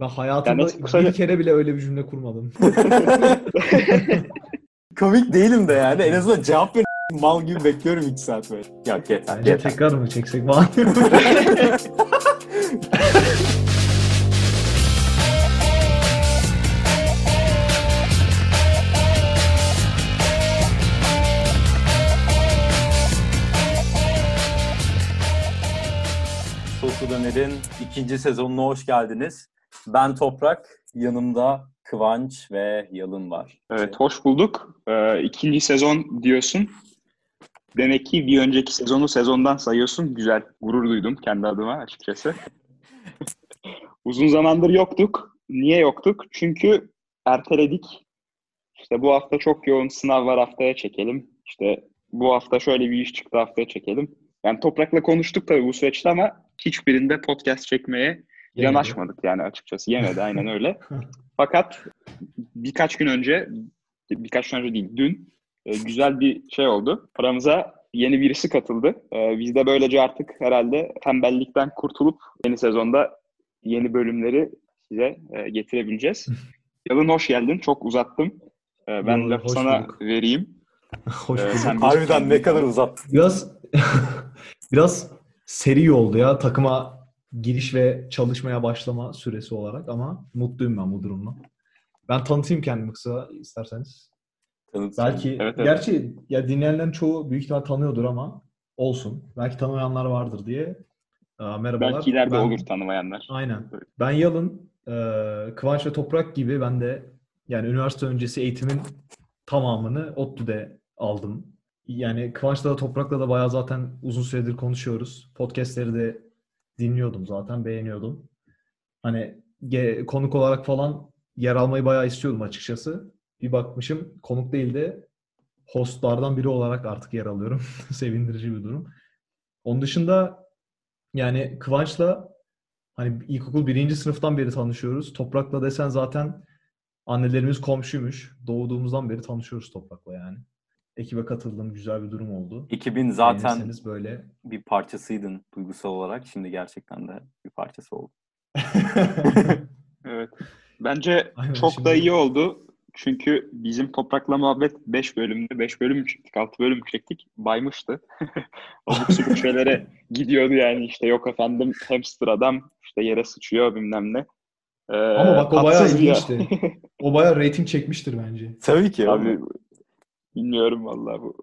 Ben hayatımda Yani kısaca- bir kere bile öyle bir cümle kurmadım. Komik değilim de yani. En azından cevap ver. Mal gibi bekliyorum 2 saat böyle. Yok yeter. Bence yeter. tekrar mı çeksek falan. Soslu Döner'in ikinci sezonuna hoş geldiniz. Ben Toprak, yanımda Kıvanç ve Yalın var. Evet, hoş bulduk. Ee, ikinci sezon diyorsun. Demek ki bir önceki sezonu sezondan sayıyorsun. Güzel, gurur duydum kendi adıma açıkçası. Uzun zamandır yoktuk. Niye yoktuk? Çünkü erteledik. İşte bu hafta çok yoğun sınav var haftaya çekelim. İşte bu hafta şöyle bir iş çıktı haftaya çekelim. Yani Toprak'la konuştuk tabii bu süreçte ama hiçbirinde podcast çekmeye yanaşmadık yani açıkçası. Yemedi aynen öyle. Fakat birkaç gün önce, birkaç gün önce değil dün e, güzel bir şey oldu. Aramıza yeni birisi katıldı. E, Biz de böylece artık herhalde tembellikten kurtulup yeni sezonda yeni bölümleri size e, getirebileceğiz. Yalın hoş geldin. Çok uzattım. Ben Yo, lafı sana bulduk. vereyim. Hoş bulduk. sen- Harbiden ne kadar uzattın. Biraz biraz seri oldu ya takıma giriş ve çalışmaya başlama süresi olarak ama mutluyum ben bu durumla. Ben tanıtayım kendimi kısa isterseniz. Tanıt. Belki Evet, evet. gerçi ya dinleyenlerin çoğu büyük ihtimal tanıyordur ama olsun. Belki tanımayanlar vardır diye. Aa, merhabalar. Belki ileride Ben- olur tanımayanlar. Aynen. Ben Yalın, e, Kıvanç ve Toprak gibi ben de yani üniversite öncesi eğitimin tamamını ODTÜ'de aldım. Yani Kıvanç'la da Toprak'la da bayağı zaten uzun süredir konuşuyoruz. Podcast'leri de dinliyordum zaten, beğeniyordum. Hani konuk olarak falan yer almayı bayağı istiyordum açıkçası. Bir bakmışım konuk değil de hostlardan biri olarak artık yer alıyorum. Sevindirici bir durum. Onun dışında yani Kıvanç'la Hani ilkokul birinci sınıftan beri tanışıyoruz. Toprak'la desen zaten annelerimiz komşuymuş. Doğduğumuzdan beri tanışıyoruz Toprak'la yani. Ekibe katıldığım güzel bir durum oldu. 2000 zaten böyle. bir parçasıydın duygusal olarak. Şimdi gerçekten de bir parçası oldun. Evet. Bence Aynen, çok şimdi- da iyi oldu. Çünkü bizim Toprak'la muhabbet 5 bölümde, 5 bölüm mü çektik, 6 bölüm mü çektik? Baymıştı. Abuk subuk şeylere gidiyordu yani işte yok efendim hamster adam işte yere sıçıyor bilmem ne. Ee, Ama bak o bayağı tatsız bir- ilginçti. O bayağı rating çekmiştir bence. Tabii ki. Abi bilmiyorum vallahi bu.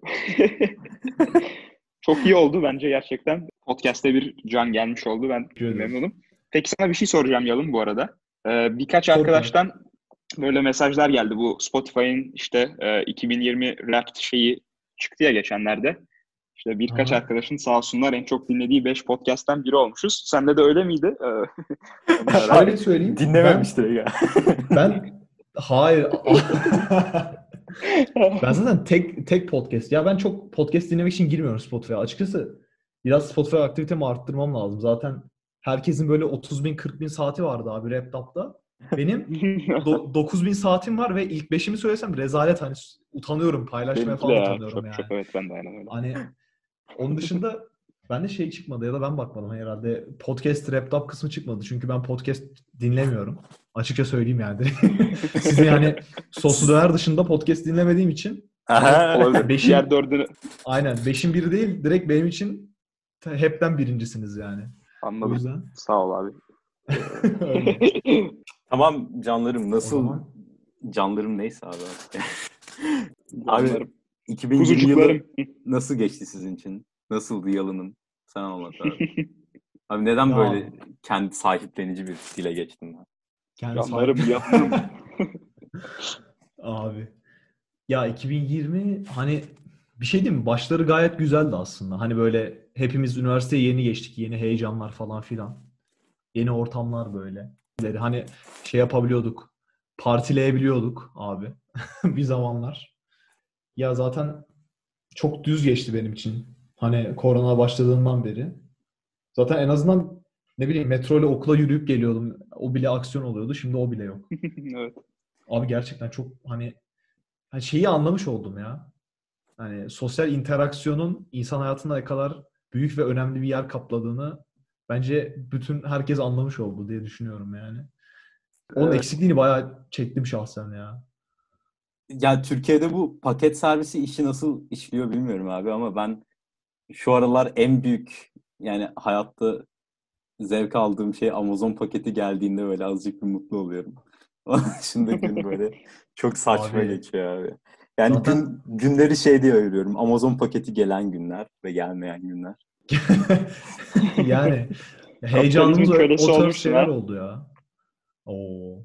Çok iyi oldu bence gerçekten. Podcast'te bir can gelmiş oldu. Ben ederim. memnunum. Peki sana bir şey soracağım Yalın bu arada. Ee, birkaç Sor arkadaştan böyle mesajlar geldi. Bu Spotify'ın işte e, 2020 Wrapped şeyi çıktı ya geçenlerde. İşte birkaç Aha. arkadaşın sağ olsunlar en çok dinlediği 5 podcast'ten biri olmuşuz. Sende de öyle miydi? Ee, Şöyle söyleyeyim. Dinlememiştir ya. Ben, ben hayır. ben zaten tek tek podcast. Ya ben çok podcast dinlemek için girmiyorum Spotify'a. Açıkçası biraz Spotify aktivitemi arttırmam lazım. Zaten herkesin böyle 30 bin 40 bin saati vardı abi Raptop'ta. Benim do- 9 bin saatim var ve ilk beşimi söylesem rezalet hani utanıyorum paylaşmaya Benimki de falan ya. utanıyorum Çok, yani. çok evet ben de aynen öyle. Hani onun dışında bende şey çıkmadı ya da ben bakmadım herhalde. Podcast Wrapped Up kısmı çıkmadı. Çünkü ben podcast dinlemiyorum. Açıkça söyleyeyim yani. Sizin yani soslu döner dışında podcast dinlemediğim için Aha. Beşin- Diğer dördünü aynen beşin biri değil direkt benim için te- hepten birincisiniz yani. O anladım. yüzden Sağ ol abi. Tamam canlarım O nasıl zaman canlarım neyse abi. Abi, Canlarım. 2020 yılı nasıl geçti sizin için? Nasıldı Yalın'ın? Sen anlat abi. Abi neden Ya. böyle kendi sahiplenici bir dile geçtin? lan? Kendi Yanlarım yanlarım. Abi. Ya 2020 hani bir şey diyeyim mi? Başları gayet güzeldi aslında. Hani böyle hepimiz üniversiteye yeni geçtik. Yeni heyecanlar falan filan. Yeni ortamlar böyle. Hani şey yapabiliyorduk. Partileyebiliyorduk abi. bir zamanlar. Ya zaten çok düz geçti benim için. Hani korona başladığından beri. Zaten en azından ne bileyim metro ile okula yürüyüp geliyordum. O bile aksiyon oluyordu. Şimdi o bile yok. evet. Abi gerçekten çok hani hani şeyi anlamış oldum ya. Hani sosyal interaksiyonun insan hayatında ne kadar büyük ve önemli bir yer kapladığını bence bütün herkes anlamış oldu diye düşünüyorum yani. Onun Evet. eksikliğini bayağı çektim şahsen ya. Ya Türkiye'de bu paket servisi işi nasıl işliyor bilmiyorum abi ama ben şu aralar en büyük yani hayatta zevk aldığım şey Amazon paketi geldiğinde böyle azıcık bir mutlu oluyorum. Dışında gün böyle çok saçma Abi. geçiyor abi. Yani Zaten- gün, günleri şey diye ayırıyorum. Amazon paketi gelen günler ve gelmeyen günler. yani heyecanımız o, o şeyler ha. oldu ya. Oo.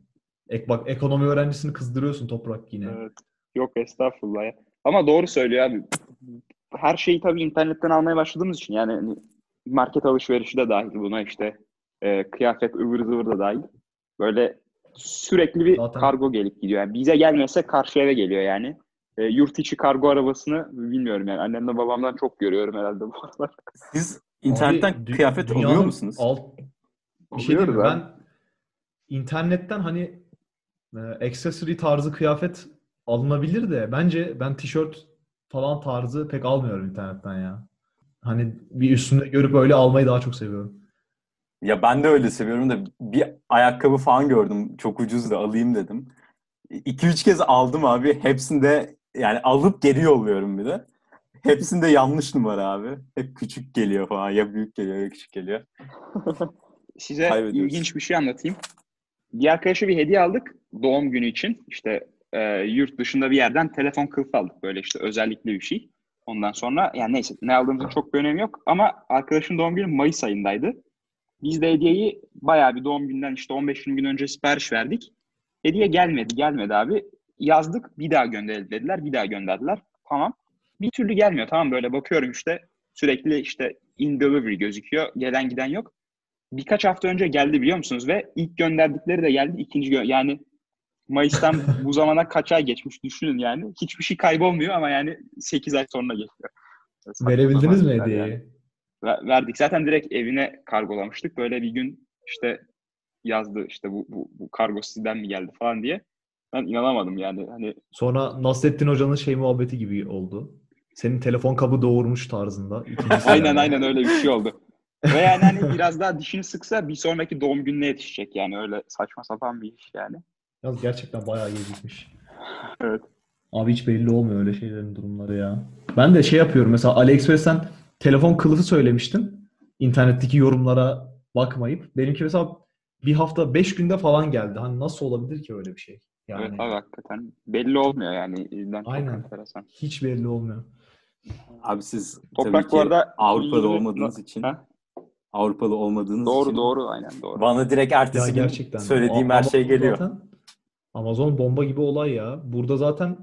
Ek, bak ekonomi öğrencisini kızdırıyorsun toprak yine. Evet. Yok estağfurullah ya. Ama doğru söylüyor abi. Her şeyi tabii internetten almaya başladığımız için yani hani market alışverişi de dahil buna işte e, kıyafet ıvır zıvır da dahil. Böyle sürekli bir Zaten- kargo gelip gidiyor. Yani bize gelmese karşı eve geliyor yani. E, yurt içi kargo arabasını bilmiyorum yani. Annemle babamdan çok görüyorum herhalde bu aralar. Siz internetten Abi, kıyafet alıyor musunuz? Alt, bir şey diyeyim mi? Ben internetten hani e, accessory tarzı kıyafet alınabilir de bence ben tişört falan tarzı pek almıyorum internetten ya. Hani bir üstünde görüp öyle almayı daha çok seviyorum. Ya ben de öyle seviyorum da bir ayakkabı falan gördüm. Çok ucuz da alayım dedim. 2-3 kez aldım abi. Hepsinde yani alıp geri yolluyorum bir de. Hepsinde yanlış numara abi. Hep küçük geliyor falan. Ya büyük geliyor ya küçük geliyor. Size ilginç bir şey anlatayım. Bir arkadaşa bir hediye aldık doğum günü için. İşte e, yurt dışında bir yerden telefon kılıfı aldık. Böyle işte özellikle bir şey. Ondan sonra yani neyse ne aldığımızın çok bir önemi yok. Ama arkadaşın doğum günü Mayıs ayındaydı. Biz de hediyeyi bayağı bir doğum günden işte 15-20 gün önce sipariş verdik. Hediye gelmedi, gelmedi abi. Yazdık, bir daha gönderelim dediler, bir daha gönderdiler. Tamam. Bir türlü gelmiyor. Tamam böyle bakıyorum işte sürekli işte in delivery gözüküyor. Gelen giden yok. Birkaç hafta önce geldi biliyor musunuz? Ve ilk gönderdikleri de geldi. ikinci gö- yani Mayıs'tan bu zamana kaç ay geçmiş düşünün yani. Hiçbir şey kaybolmuyor ama yani 8 ay sonra geçiyor. Saçma Verebildiniz mi hediyeyi? yani. Ver- verdik. Zaten direkt evine kargolamıştık. Böyle bir gün işte yazdı işte bu, bu, bu kargo sizden mi geldi falan diye. Ben inanamadım yani. Hani Sonra Nasrettin Hoca'nın şey muhabbeti gibi oldu. Senin telefon kabı doğurmuş tarzında. Aynen yani. aynen öyle bir şey oldu. Ve yani hani biraz daha dişini sıksa bir sonraki doğum gününe yetişecek yani öyle saçma sapan bir iş yani. Yalnız gerçekten bayağı gecikmiş. Evet. Abi hiç belli olmuyor öyle şeylerin durumları ya. Ben de şey yapıyorum mesela AliExpress'ten telefon kılıfı söylemiştim. İnternetteki yorumlara bakmayıp. Benimki mesela bir hafta beş günde falan geldi. Hani nasıl olabilir ki öyle bir şey? Yani Evet abi hakikaten belli olmuyor yani. İzlen çok Aynen. enteresan. hiç belli olmuyor. Abi siz Toprak tabii ki bu arada ilgili- olmadığınız için Ha? Avrupalı olmadığınız Doğru için doğru aynen doğru. bana direkt Ya ertesi gün gerçekten. söylediğim her şey geliyor. Zaten, Amazon bomba gibi olay ya. Burada zaten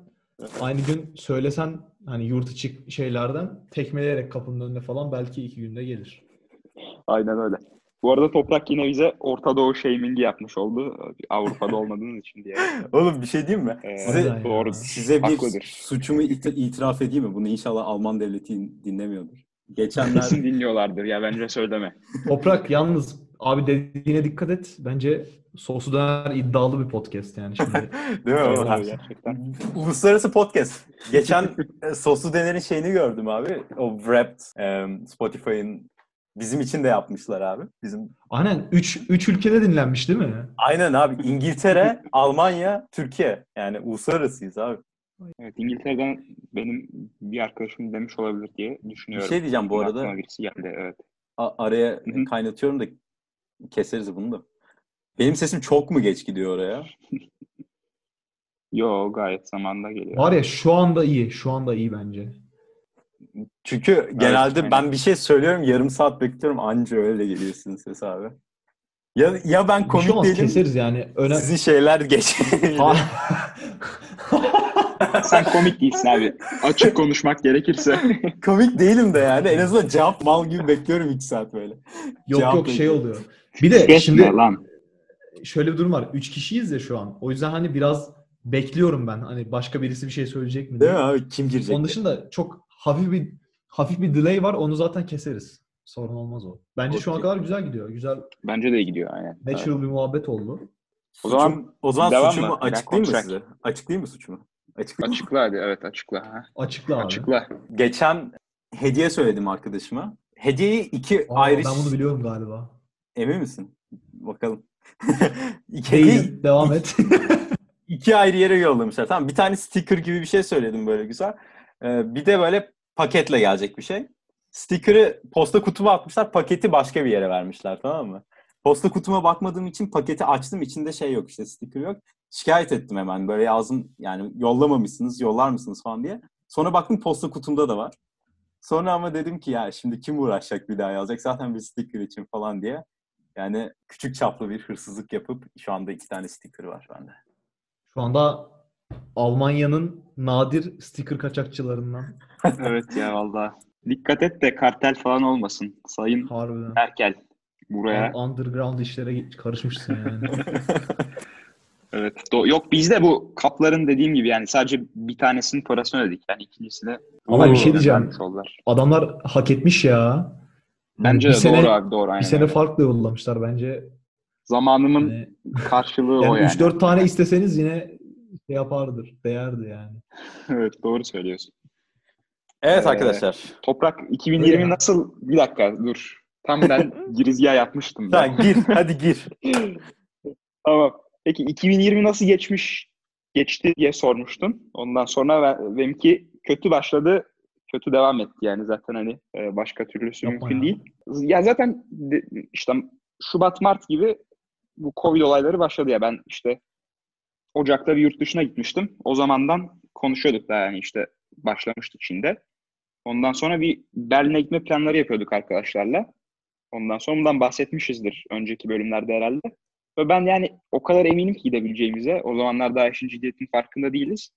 aynı gün söylesen hani yurt içi şeylerden tekmeleyerek kapının önüne falan belki iki günde gelir. Aynen öyle. Bu arada Toprak yine bize Orta Doğu shamingi yapmış oldu. Avrupa'da olmadığınız için diye. Oğlum bir şey diyeyim mi? Ee, Size, doğru. size bir Haklıdır. suçumu it- itiraf edeyim mi? Bunu inşallah Alman devleti dinlemiyordur. Geçenler Kesin dinliyorlardır ya bence söyleme. Toprak yalnız abi dediğine dikkat et. Bence Sosu Döner iddialı bir podcast yani şimdi. değil mi? Abi. gerçekten. Uluslararası podcast. Geçen e, Soslu Dener'in şeyini gördüm abi. O Wrapped e, Spotify'ın bizim için de yapmışlar abi. Bizim Aynen 3 3 ülkede dinlenmiş değil mi? Aynen abi. İngiltere, Almanya, Türkiye. Yani uluslararasıyız abi. Evet İngiltere'den benim bir arkadaşım demiş olabilir diye Bir düşünüyorum. şey diyeceğim bu arada. aklıma birisi geldi evet. A- araya kaynatıyorum da keseriz bunu da. Benim sesim çok mu geç gidiyor oraya? Yo gayet zamanda geliyor. Var ya şu anda iyi. Şu anda iyi bence. Çünkü genelde aynen. ben bir şey söylüyorum yarım saat bekliyorum anca öyle geliyor sizin ses abi. Ya, ya ben Bir komik şey olmaz değilim keseriz yani. Öne... sizin şeyler geç. Sen komik değilsin abi. Açık konuşmak gerekirse. komik değilim de yani en azından cevap mal gibi bekliyorum 2 saat böyle. yok Cevap yok şey bekliyorum. oluyor. Bir de Kesme şimdi lan. şöyle bir durum var. 3 kişiyiz ya şu an. O yüzden hani biraz bekliyorum ben. Hani başka birisi bir şey söyleyecek mi Değil diye. mi abi? Kim girecek? Onun dışında çok hafif bir hafif bir delay var. Onu zaten keseriz. Sorun olmaz o. Bence şu ana Okey. kadar güzel gidiyor. Güzel Bence de iyi gidiyor aynen. Evet. natural bir muhabbet oldu. O zaman Suçum- o zaman devam suçumu mı? açıklayayım mı on size? Açıklayayım mı suçumu? Açıklayayım. Açıkla hadi evet açıkla. Ha. Açıkla abi. Açıkla. Geçen hediye söyledim arkadaşıma. Hediyeyi iki Aa, ayrı ben bunu biliyorum galiba. Emin misin? Bakalım. İki, Değil. Devam et. iki ayrı yere yollamışlar. Tamam bir tane sticker gibi bir şey söyledim böyle güzel. Ee, bir de böyle paketle gelecek bir şey. Sticker'ı posta kutuma atmışlar. Paketi başka bir yere vermişler tamam mı? Posta kutuma bakmadığım için paketi açtım. içinde şey yok işte sticker yok. Şikayet ettim hemen. Böyle yazdım yani yollamamışsınız, yollar mısınız falan diye. Sonra baktım posta kutumda da var. Sonra ama dedim ki ya şimdi kim uğraşacak bir daha yazacak zaten bir sticker için falan diye. Yani küçük çaplı bir hırsızlık yapıp şu anda iki tane sticker var bende. Şu anda Almanya'nın nadir sticker kaçakçılarından. evet ya valla. Dikkat et de kartel falan olmasın. Sayın Harbiden. Merkel buraya. Underground işlere karışmışsın yani. Evet. Do- Yok bizde bu kapların dediğim gibi yani sadece bir tanesinin parasını ödedik. Yani ikincisini Ama bir şey diyeceğim. Adamlar hak etmiş ya. Bence bir de sene, doğru abi doğru aynen. Bir sene öyle. farklı yollamışlar bence. Zamanımın Yani, karşılığı o yani yani. 3-4 tane isteseniz yine şey yapardır. Değerdi yani. evet doğru söylüyorsun. Evet Ee, arkadaşlar. Toprak 2020 Öyle ya. nasıl? Bir dakika dur. Tam ben girizgah yapmıştım. Sen gir hadi gir. Tamam. Peki 2020 nasıl geçmiş geçti diye sormuştun. Ondan sonra ben- benimki kötü başladı, kötü devam etti yani zaten hani e, başka türlüsü Yapma mümkün ya. değil. Ya zaten işte Şubat Mart gibi bu Covid olayları başladı ya ben işte Ocak'ta bir yurt dışına gitmiştim. O zamandan konuşuyorduk da yani işte başlamıştık Çin'de. Ondan sonra bir Berlin'e gitme planları yapıyorduk arkadaşlarla. Ondan sonra bundan bahsetmişizdir önceki bölümlerde herhalde. Ve ben yani o kadar eminim ki gidebileceğimize. O zamanlar daha işin ciddiyetinin farkında değiliz.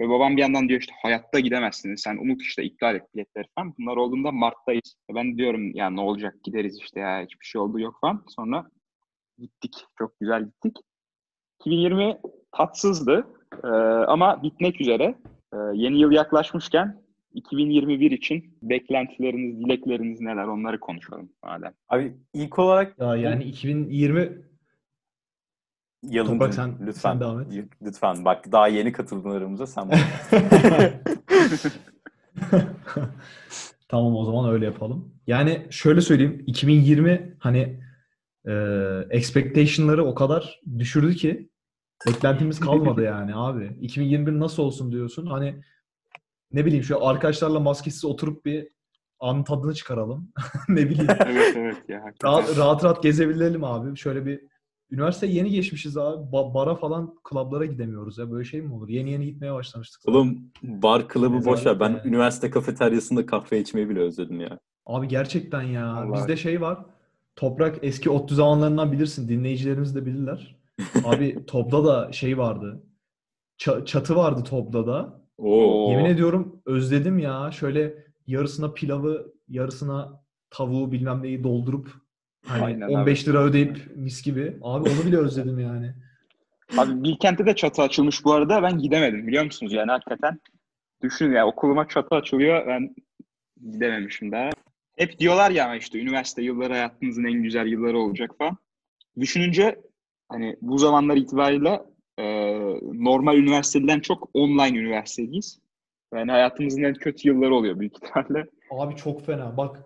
Ve babam bir yandan diyor işte hayatta gidemezsiniz. Sen unut işte iptal et biletleri falan. Bunlar olduğunda Mart'tayız. Ve Ben diyorum ya ne olacak gideriz işte ya hiçbir şey oldu yok falan. Sonra gittik. Çok güzel gittik. 2020 tatsızdı. Ee, ama bitmek üzere. Ee, yeni yıl yaklaşmışken 2021 için beklentileriniz, dilekleriniz neler onları konuşalım madem. Abi ilk olarak Ya yani 2020 yalın Toprak sen- lütfen. sen devam et. Lütfen bak daha yeni katıldın aramıza sen Tamam o zaman öyle yapalım. Yani şöyle söyleyeyim 2020 hani e, expectation'ları o kadar düşürdü ki beklentimiz kalmadı yani abi. 2021 nasıl olsun diyorsun? Hani ne bileyim şu arkadaşlarla maskesiz oturup bir an tadını çıkaralım. ne bileyim. evet evet ya. hakikaten. Rahat, rahat rahat gezebilelim abi. Şöyle bir üniversite yeni geçmişiz abi. Ba- bara falan klablara gidemiyoruz ya. Böyle şey mi olur? Yeni yeni gitmeye başlamıştık. zaten. Oğlum bar club'ı boş ver. Ben yani. üniversite kafeteryasında kahve içmeyi bile özledim ya. Abi gerçekten ya. Vallahi. Bizde şey var. Toprak eski ODTÜ zamanlarından bilirsin. Dinleyicilerimiz de bilirler. Abi Top'da da şey vardı. Ça- çatı vardı Top'da da. Oo. Yemin ediyorum özledim ya. Şöyle yarısına pilavı, yarısına tavuğu bilmem neyi doldurup hani Aynen 15 lira ödeyip mis gibi. Abi onu bile özledim yani. Abi Bilkent'te de çatı açılmış bu arada. Ben gidemedim biliyor musunuz? Yani hakikaten düşünün ya okuluma çatı açılıyor. Ben gidememişim daha. Hep diyorlar ya işte üniversite yılları hayatınızın en güzel yılları olacak falan. Düşününce hani bu zamanlar itibariyle e, normal üniversiteden çok online üniversitedeyiz. Yani hayatımızın en kötü yılları oluyor büyük ihtimalle. Abi çok fena. Bak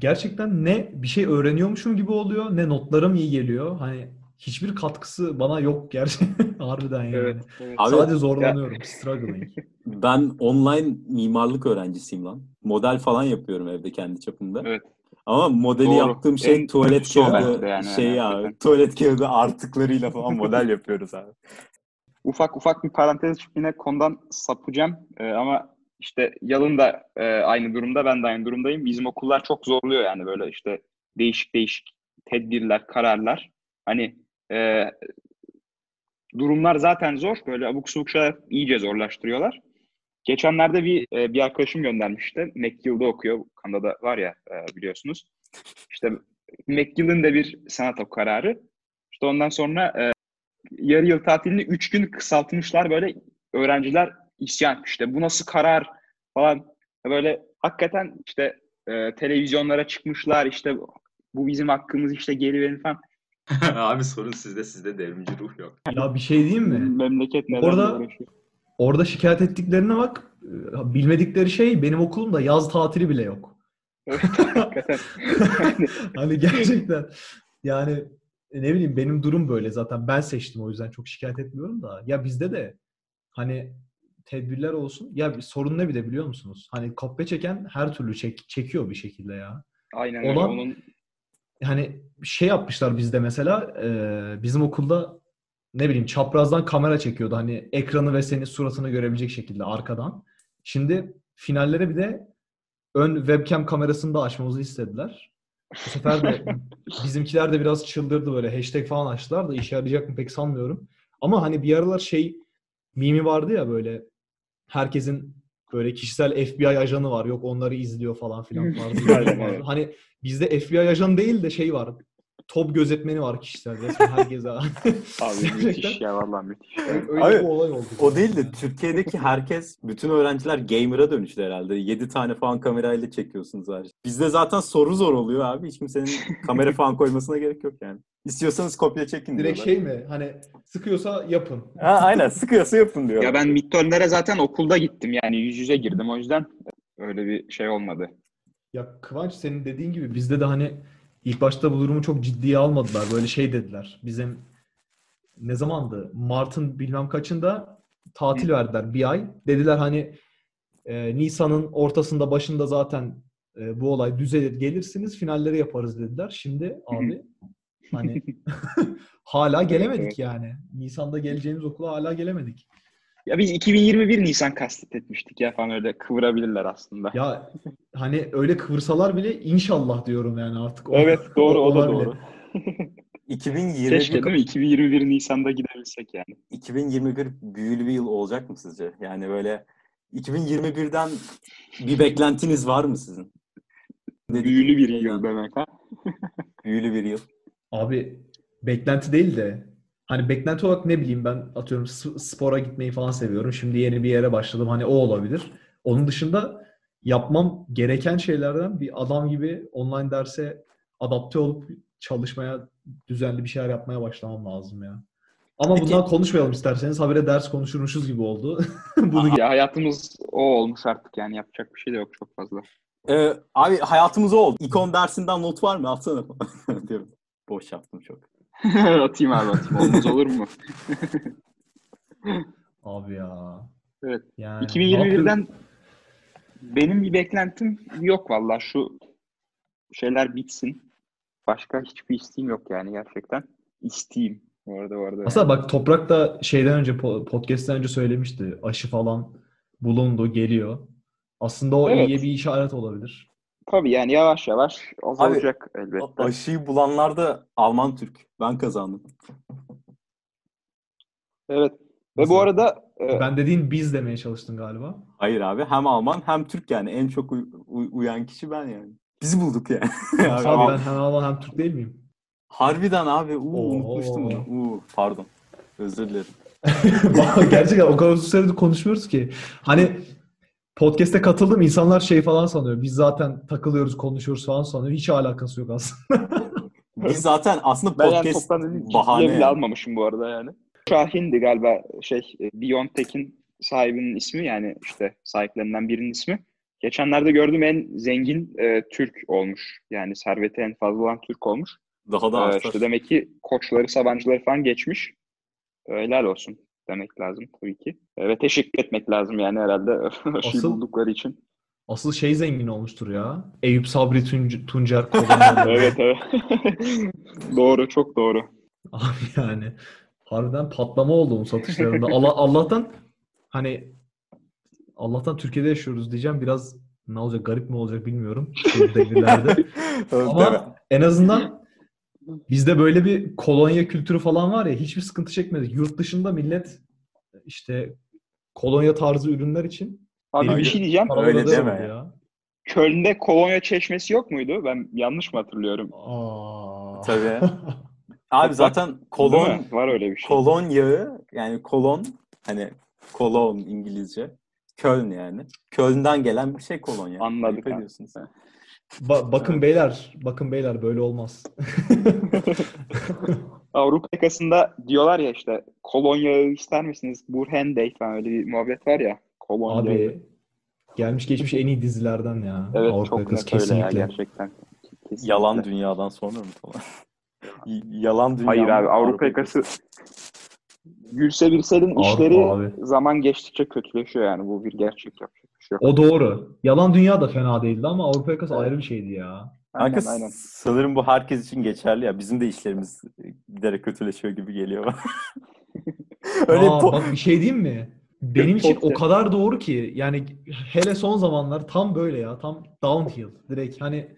gerçekten ne bir şey öğreniyormuşum gibi oluyor ne notlarım iyi geliyor. Hani hiçbir katkısı bana yok gerçekten. Harbiden yani. Evet. evet. Abi- Sadece zorlanıyorum. Struggling. Ben online mimarlık öğrencisiyim lan. Model falan yapıyorum evde kendi çapımda. Evet. Ama modeli Doğru. yaptığım şey En tuvalet kağıdı yani, şey yani ya tuvalet kağıdı artıklarıyla falan model yapıyoruz abi. ufak ufak bir parantez açıp yine konudan sapacağım. Ee, ama işte Yalın da e, aynı durumda, ben de aynı durumdayım. Bizim okullar çok zorluyor yani böyle işte değişik değişik tedbirler, kararlar. Hani e, durumlar zaten zor. Böyle abuk subuk şeyler iyice zorlaştırıyorlar. Geçenlerde bir e, bir arkadaşım göndermişti. McGill'de okuyor. Kanada'da var ya e, biliyorsunuz. İşte McGill'in de bir sanat okulu kararı. İşte ondan sonra e, yarı yıl tatilini 3 gün kısaltmışlar böyle öğrenciler isyan etmişti. Bu nasıl karar falan böyle hakikaten işte e, televizyonlara çıkmışlar işte bu bizim hakkımız işte geri verin falan. Abi sorun sizde, sizde devrimci ruh yok. Ya bir şey diyeyim mi? Memleket neden Orada- uğraşıyor? Orada şikayet ettiklerine bak. Bilmedikleri şey benim okulumda yaz tatili bile yok. Evet, hakikaten. Yani Hani gerçekten yani e, ne bileyim benim durum böyle zaten. Ben seçtim o yüzden çok şikayet etmiyorum da. Ya bizde de hani tedbirler olsun. Ya bir sorun ne bir de biliyor musunuz? Hani kopya çeken her türlü çek, çekiyor bir şekilde ya. Aynen öyle. Olan- Onun hani şey yapmışlar bizde mesela e, bizim okulda ne bileyim çaprazdan kamera çekiyordu hani ekranı ve senin suratını görebilecek şekilde arkadan. Şimdi finallere bir de ön webcam kamerasını da açmamızı istediler. Bu sefer de bizimkiler de biraz çıldırdı böyle hashtag falan açtılar da işe yarayacak mı pek sanmıyorum. Ama hani bir aralar şey mimi vardı ya böyle herkesin böyle kişisel FBI ajanı var. Yok onları izliyor falan filan öyle. hani bizde FBI ajanı değil de şey var. Top gözetmeni var kişisel resmen herkese. abi Gerçekten. müthiş ya vallahi müthiş. Öyle Abi, bir olay oldu. O değil de Türkiye'deki herkes, bütün öğrenciler gamer'a dönüştü herhalde. 7 tane falan kamerayla çekiyorsunuz her. Bizde zaten soru zor oluyor abi. Hiç kimsenin kamera falan koymasına gerek yok yani. İstiyorsanız kopya çekin Direkt diyorlar. şey mi? Hani sıkıyorsa yapın. Ha, aynen sıkıyorsa yapın diyor. Ya ben midtermlere zaten okulda gittim yani yüz yüze girdim o yüzden öyle bir şey olmadı. Ya Kıvanç senin dediğin gibi bizde de hani ilk başta bu durumu çok ciddiye almadılar. Böyle şey dediler. Bizim ne zamandı? Mart'ın bilmem kaçında tatil verdiler bir ay. Dediler hani e, Nisan'ın ortasında başında zaten e, bu olay düzelir gelirsiniz finalleri yaparız dediler. Şimdi abi hani hala gelemedik yani. Nisan'da geleceğimiz okula hala gelemedik. Ya biz 2021 Nisan kastet etmiştik ya falan öyle kıvırabilirler aslında. Ya hani öyle kıvırsalar bile inşallah diyorum yani artık. O- evet doğru o da olabilir. doğru. 2021, Keşke değil mi? 2021 Nisan'da gidebilsek yani. 2021 büyülü bir yıl olacak mı sizce? Yani böyle 2021'den bir beklentiniz var mı sizin? Dedik, Büyülü bir yıl demek ha. Büyülü bir yıl. Abi beklenti değil de hani beklenti olarak ne bileyim ben atıyorum spora gitmeyi falan seviyorum. Şimdi yeni bir yere başladım. Hani o olabilir. Onun dışında yapmam gereken şeylerden bir adam gibi online derse adapte olup çalışmaya, düzenli bir şeyler yapmaya başlamam lazım ya. Ama Peki- bundan konuşmayalım isterseniz. Habire ders konuşurmuşuz gibi oldu. Bunu Ya hayatımız o olmuş artık yani yapacak bir şey de yok çok fazla. Ee, abi hayatımız o oldu. İkon dersinden not var mı? Atsana. diyorum. Boş yaptım çok. atayım abi atayım. Olmaz olur mu? Abi ya. Evet. Yani ne yapıyoruz? 2021'den benim bir beklentim yok vallahi şu şeyler bitsin. Başka hiçbir isteğim yok yani gerçekten. İsteğim. Bu arada bu arada. Aslında bak Toprak da şeyden önce po- podcast'ten önce söylemişti. Aşı falan bulundu, geliyor. Aslında o Evet. iyiye bir işaret olabilir. Tabii yani yavaş yavaş azalacak A- elbette. Aşıyı bulanlar da Alman Türk. Ben kazandım. Evet. Ve Nasıl? bu arada e, Ben dediğin biz demeye çalıştın galiba. Hayır abi. Hem Alman hem Türk yani. En çok uy- uy- uyan kişi ben yani. Bizi bulduk yani. Abi, Abi, ben hem Alman hem Türk değil miyim? Harbiden abi. Uu, Oo. unutmuştum bunu. Uu, pardon. Özür dilerim. Gerçekten o kadar uzun süredir konuşmuyoruz ki. Hani podcast'e katıldım insanlar şey falan sanıyor. Biz zaten takılıyoruz, konuşuyoruz falan sanıyor. Hiç alakası yok aslında. Biz zaten aslında ben yani podcast ciddiye bahane. bile almamışım bu arada yani. Şahin'di galiba şey e, Biontech'in sahibinin ismi yani işte sahiplerinden birinin ismi. Geçenlerde gördüğüm en zengin e, Türk olmuş. Yani serveti en fazla olan Türk olmuş. Daha da Ee, artar. işte demek ki koçları, sabancıları falan geçmiş. Ee, Helal olsun demek lazım tabii ki. Ee, Ve teşekkür etmek lazım yani herhalde Asıl- buldukları için. Asıl şey zengin olmuştur ya. Eyüp Sabri Tunc- Tuncer Kolonyalı. Evet evet. doğru, çok doğru. Abi yani harbiden patlama oldu bu satışlarında. Allah Allah'tan hani Allah'tan Türkiye'de yaşıyoruz diyeceğim. Biraz ne olacak garip mi olacak bilmiyorum. Ama en azından bizde böyle bir kolonya kültürü falan var ya hiçbir sıkıntı çekmedik. Yurt dışında millet işte kolonya tarzı ürünler için Abi bir şey diyeceğim. Öyle deme ya. ya. Köln'de kolonya çeşmesi yok muydu? Ben yanlış mı hatırlıyorum? Aa. Tabii. Abi zaten kolon? Var öyle bir şey. kolon yağı yani kolon hani kolon İngilizce. Köln yani. Köln'den gelen bir şey kolonya. Anladık Ayıp ha. ediyorsunuz. Ba- bakın beyler, bakın beyler böyle olmaz. Avrupa yakasında diyorlar ya işte kolonya ister misiniz? Burhendey falan öyle bir muhabbet var ya. Kolonya. Abi gelmiş geçmiş en iyi dizilerden ya. Evet Avrupa çok Yakası net öyle ya kesinlikle. gerçekten. Kesinlikle. Yalan dünyadan sonra mı falan? Yalan dünya. Hayır abi Avrupa yakası Gülse Birsel'in Avrupa işleri abi. zaman geçtikçe kötüleşiyor yani. Bu bir gerçek şey yok. O doğru. Yalan Dünya da fena değildi ama Avrupa Yakası ayrı bir şeydi ya. Aynen, Kanka aynen. sanırım bu herkes için geçerli ya. Bizim de işlerimiz giderek kötüleşiyor gibi geliyor. Öyle Aa, bak bir şey diyeyim mi? Benim için o kadar doğru ki yani hele son zamanlar tam böyle ya tam downhill direkt hani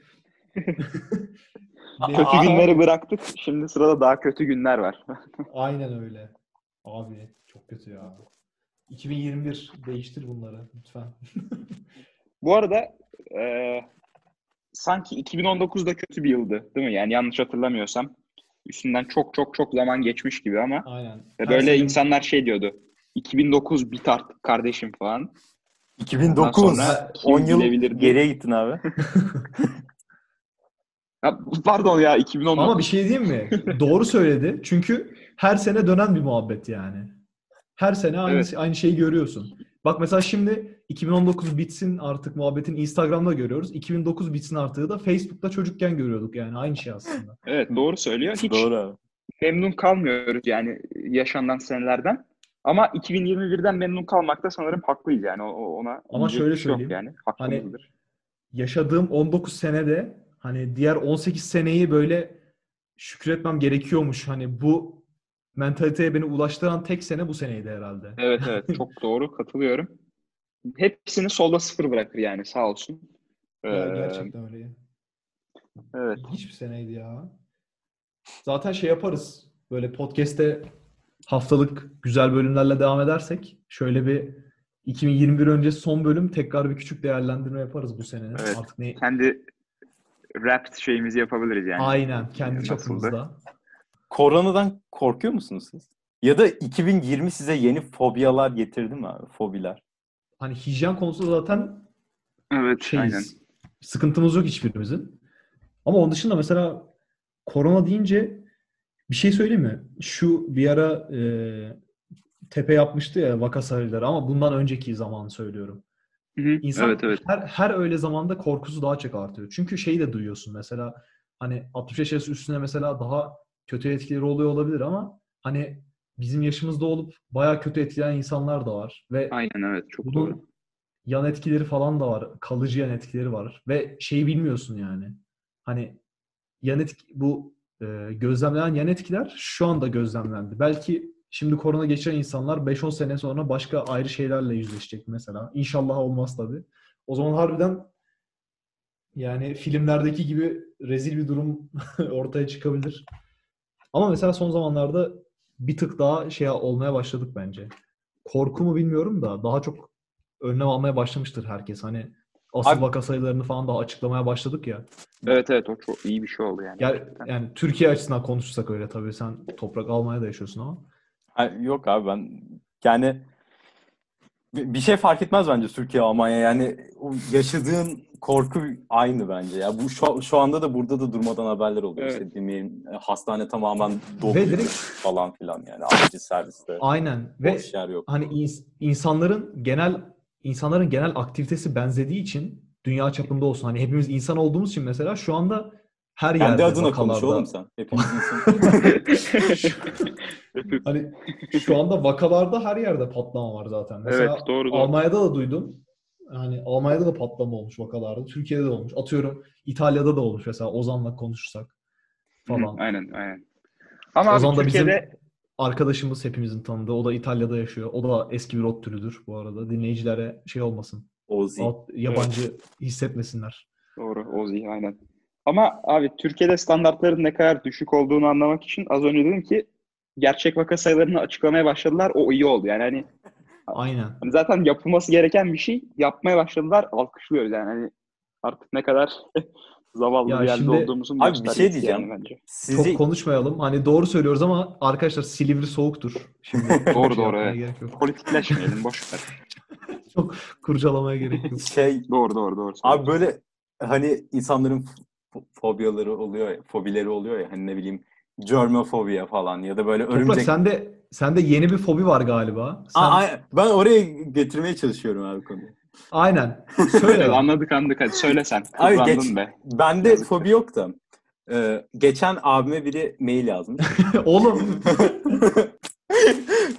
Kötü günleri bıraktık. Şimdi sırada daha kötü günler var. aynen öyle. Abi çok kötü ya. 2021 değiştir bunları lütfen. Bu arada e, sanki 2019'da kötü bir yıldı değil mi? Yani yanlış hatırlamıyorsam. Üstünden çok çok çok zaman geçmiş gibi ama Aynen. ve Her böyle sene- insanlar şey diyordu. 2009 bit artık kardeşim falan. 2009. Ondan sonra kim 10 yıl geriye gittin abi. Ha, pardon ya 2019. Ama bir şey diyeyim mi? Doğru söyledi. Çünkü her sene dönen bir muhabbet yani. Her sene aynı Evet. aynı şeyi görüyorsun. Bak mesela şimdi 2019 bitsin artık muhabbetin Instagram'da görüyoruz. 2009 bitsin artığı da Facebook'ta çocukken görüyorduk yani aynı şey aslında. Evet doğru söylüyor. Hiç Doğru memnun kalmıyoruz yani yaşanan senelerden. Ama 2021'den memnun kalmakta sanırım haklıyız yani ona. Ama şöyle şey söyleyeyim. Yani hakkımızdır. Yaşadığım 19 senede hani diğer 18 seneyi böyle şükretmem gerekiyormuş. Hani bu mentaliteye beni ulaştıran tek sene bu seneydi herhalde. Evet evet çok doğru katılıyorum. Hepsini solda sıfır bırakır yani sağ olsun. Ee, gerçekten öyle. evet. İlginç bir seneydi ya. Zaten şey yaparız. Böyle podcast'te haftalık güzel bölümlerle devam edersek şöyle bir 2021 öncesi son bölüm tekrar bir küçük değerlendirme yaparız bu senenin. Evet. Artık ne Kendi rap şeyimizi yapabiliriz yani. Aynen kendi Nasıldı? çapımızda. Koronadan korkuyor musunuz siz? Ya da 2020 size yeni fobiyalar getirdi mi abi? Fobiler. Hani hijyen konusunda zaten Evet şeyiz. aynen. Sıkıntımız yok hiçbirimizin. Ama onun dışında mesela korona deyince bir şey söyleyeyim mi? Şu bir ara e, tepe yapmıştı ya vaka sayıları ama bundan önceki zamanı söylüyorum. Hı hı. İnsan Evet evet. her, her öyle zamanda korkusu daha çok artıyor. Çünkü şeyi de duyuyorsun mesela hani 65 yaş üstüne mesela daha kötü etkileri oluyor olabilir ama hani bizim yaşımızda olup bayağı kötü etkileyen insanlar da var. Ve Aynen evet çok bunun doğru. yan etkileri falan da var. Kalıcı yan etkileri var. Ve şeyi bilmiyorsun yani. Hani yan etki, bu e, gözlemlenen yan etkiler şu anda gözlemlendi. Belki şimdi korona geçiren insanlar 5-10 sene sonra başka ayrı şeylerle yüzleşecek mesela. İnşallah olmaz tabii. O zaman harbiden yani filmlerdeki gibi rezil bir durum ortaya çıkabilir. Ama mesela son zamanlarda bir tık daha şey olmaya başladık bence. Korku mu bilmiyorum da daha çok önlem almaya başlamıştır herkes. Hani asıl Abi- vaka sayılarını falan daha açıklamaya başladık ya. Evet evet o çok iyi bir şey oldu yani. Gerçekten. yani Türkiye açısından konuşursak öyle tabii. Sen toprak Almanya'da yaşıyorsun ama. Yok abi ben yani bir şey fark etmez bence Türkiye Almanya yani yaşadığın korku aynı bence ya bu şu, şu anda da burada da durmadan haberler oluyor Evet. işte demeyelim hastane tamamen dolu direkt- falan filan yani acil serviste Aynen. Ve yer yok. hani ins- insanların genel insanların genel aktivitesi benzediği için dünya çapında olsun. Hani hepimiz insan olduğumuz için mesela şu anda her yerde Kendi adına konuş vakalarda- oğlum sen. Hepimiz. Hani şu anda vakalarda her yerde patlama var zaten. Mesela Evet, doğru, doğru. Almanya'da da duydum. Hani Almanya'da da patlama olmuş vakalarda. Türkiye'de de olmuş. Atıyorum İtalya'da da olmuş mesela Ozan'la konuşursak falan. aynen aynen. Ama Ozan da bizim Türkiye'de arkadaşımız hepimizin tanıdığı. O da İtalya'da yaşıyor. O da eski bir rot türüdür bu arada. Dinleyicilere şey olmasın. Ozi. Yabancı hissetmesinler. Doğru Ozi aynen. Ama abi Türkiye'de standartların ne kadar düşük olduğunu anlamak için az önce dedim ki gerçek vaka sayılarını açıklamaya başladılar. O iyi oldu. Yani hani, Aynen. hani zaten yapılması gereken bir şey yapmaya başladılar. Alkışlıyoruz yani hani artık ne kadar zavallı Ya bir yerde şimdi- olduğumuzun Abi bir şey diyeceğim. yani bence. Sizi Çok konuşmayalım. Hani doğru söylüyoruz ama arkadaşlar Silivri soğuktur. Şimdi Doğru, şey doğru, evet. Politikleşmeyelim boş ver. Çok kurcalamaya gerek yok. şey Doğru doğru doğru. Abi böyle hani insanların fobiyaları oluyor ya, fobileri oluyor ya hani ne bileyim germofobiya falan ya da böyle Toprak örümcek. sende sende yeni bir fobi var galiba. Sen, Aa, ben oraya getirmeye çalışıyorum abi konuyu. aynen. Söyle. Anladık anladık hadi söyle sen. Abi geç- be. Bende Yazık. fobi yok da Ee, geçen abime biri mail yazmış. Oğlum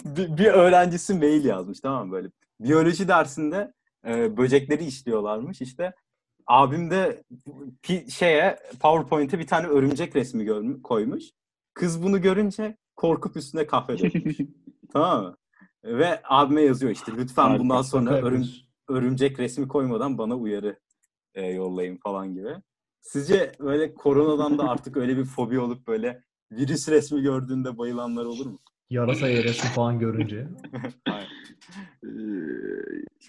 bir, bir öğrencisi mail yazmış tamam mı böyle. Biyoloji dersinde e, böcekleri işliyorlarmış işte. Abim de şeye PowerPoint'e bir tane örümcek resmi görmüş, koymuş. Kız bunu görünce korkup üstüne kahve dökmüş. tamam mı? Ve abime yazıyor işte lütfen Harika, bundan sonra örüm, örümcek resmi koymadan bana uyarı e, yollayın falan gibi. Sizce böyle koronadan da artık öyle bir fobi olup böyle virüs resmi gördüğünde bayılanlar olur mu? Yarasa yarası falan görünce.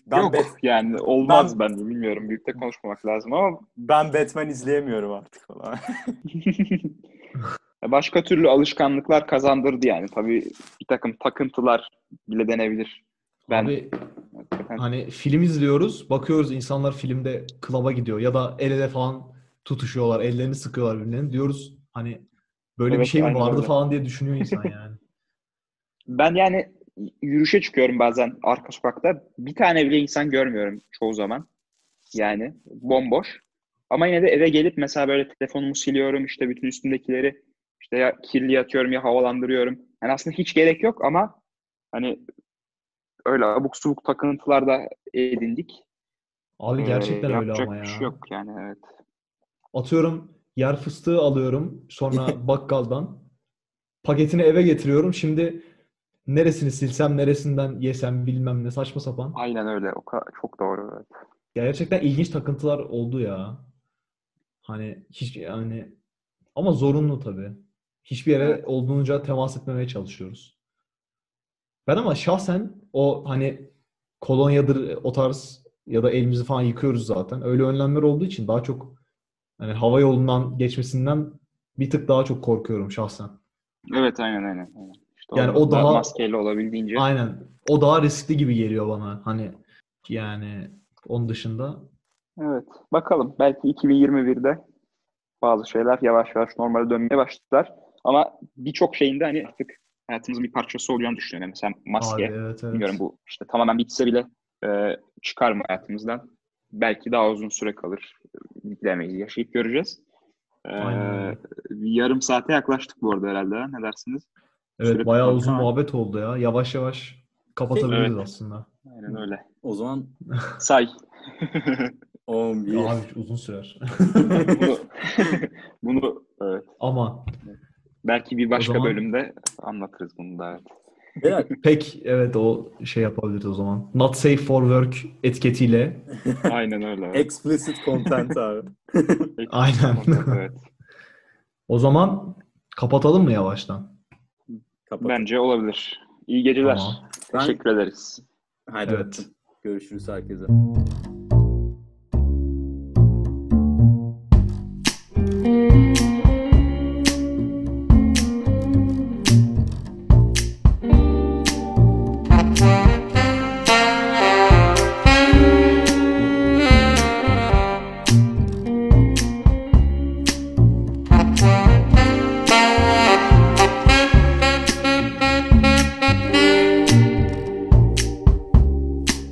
Ben, Yok Bat- yani olmaz Ben- bence bilmiyorum. Büyükte konuşmamak lazım ama ben Batman izleyemiyorum artık falan. başka türlü alışkanlıklar kazandırdı yani. Tabii bir takım takıntılar bile denebilir. Ben Abi hakikaten- hani film izliyoruz. Bakıyoruz insanlar filmde klaba gidiyor ya da el ele falan tutuşuyorlar. Ellerini sıkıyorlar birbirlerine. Diyoruz hani böyle bir Evet, şey mi vardı öyle. falan diye düşünüyor insan yani. Ben yani yürüyüşe çıkıyorum bazen arka sokakta. Bir tane bile insan görmüyorum çoğu zaman. Yani bomboş. Ama yine de eve gelip mesela böyle telefonumu siliyorum işte bütün üstündekileri işte ya kirli atıyorum ya havalandırıyorum. Yani aslında hiç gerek yok ama hani öyle abuk subuk takıntılar da edindik. Abi Ee, gerçekten öyle yapacak ama bir ya. şey yok yani evet. Atıyorum yer fıstığı alıyorum sonra bakkaldan. Paketini eve getiriyorum. Şimdi neresini silsem neresinden yesem bilmem ne saçma sapan. Aynen öyle. O çok doğru. Evet. Gerçekten ilginç takıntılar oldu ya. Hani hiç yani ama zorunlu tabii. Hiçbir yere Evet. olduğunca temas etmemeye çalışıyoruz. Ben ama şahsen o hani kolonyadır o tarz ya da elimizi falan yıkıyoruz zaten. Öyle önlemler olduğu için daha çok hani hava yolundan geçmesinden bir tık daha çok korkuyorum şahsen. Evet aynen aynen. aynen. İşte Yani o daha- maskeyle olabildiğince. Aynen. O daha riskli gibi geliyor bana. Hani yani onun dışında Evet. Bakalım. Belki 2021'de bazı şeyler yavaş yavaş normale dönmeye başlar. Ama birçok şeyin de hani artık hayatımızın bir parçası olacağını düşünüyorum. Mesela maske. abi evet evet. Bilmiyorum bu işte tamamen bitse bile e, çıkar mı hayatımızdan? Belki daha uzun süre kalır. Bilemeyiz. Yaşayıp göreceğiz. E, Aynen yarım saate yaklaştık bu arada herhalde. ha? Ne dersiniz? Evet Süre bayağı uzun muhabbet oldu ya. Yavaş yavaş kapatabiliriz Evet. aslında. Aynen öyle. O zaman Say. 11. Ya abi uzun sürer. bunu, bunu evet. Ama Belki bir başka zaman- bölümde anlatırız bunu da. Evet. Pek evet o şey yapabiliriz o zaman. Not safe for work etiketiyle. Aynen öyle. Evet. explicit content abi. Aynen. evet. O zaman kapatalım mı yavaştan? Kapat. Bence olabilir. İyi geceler. Tamam. Ben- Teşekkür ederiz. Haydi Evet. öptüm. Görüşürüz herkese.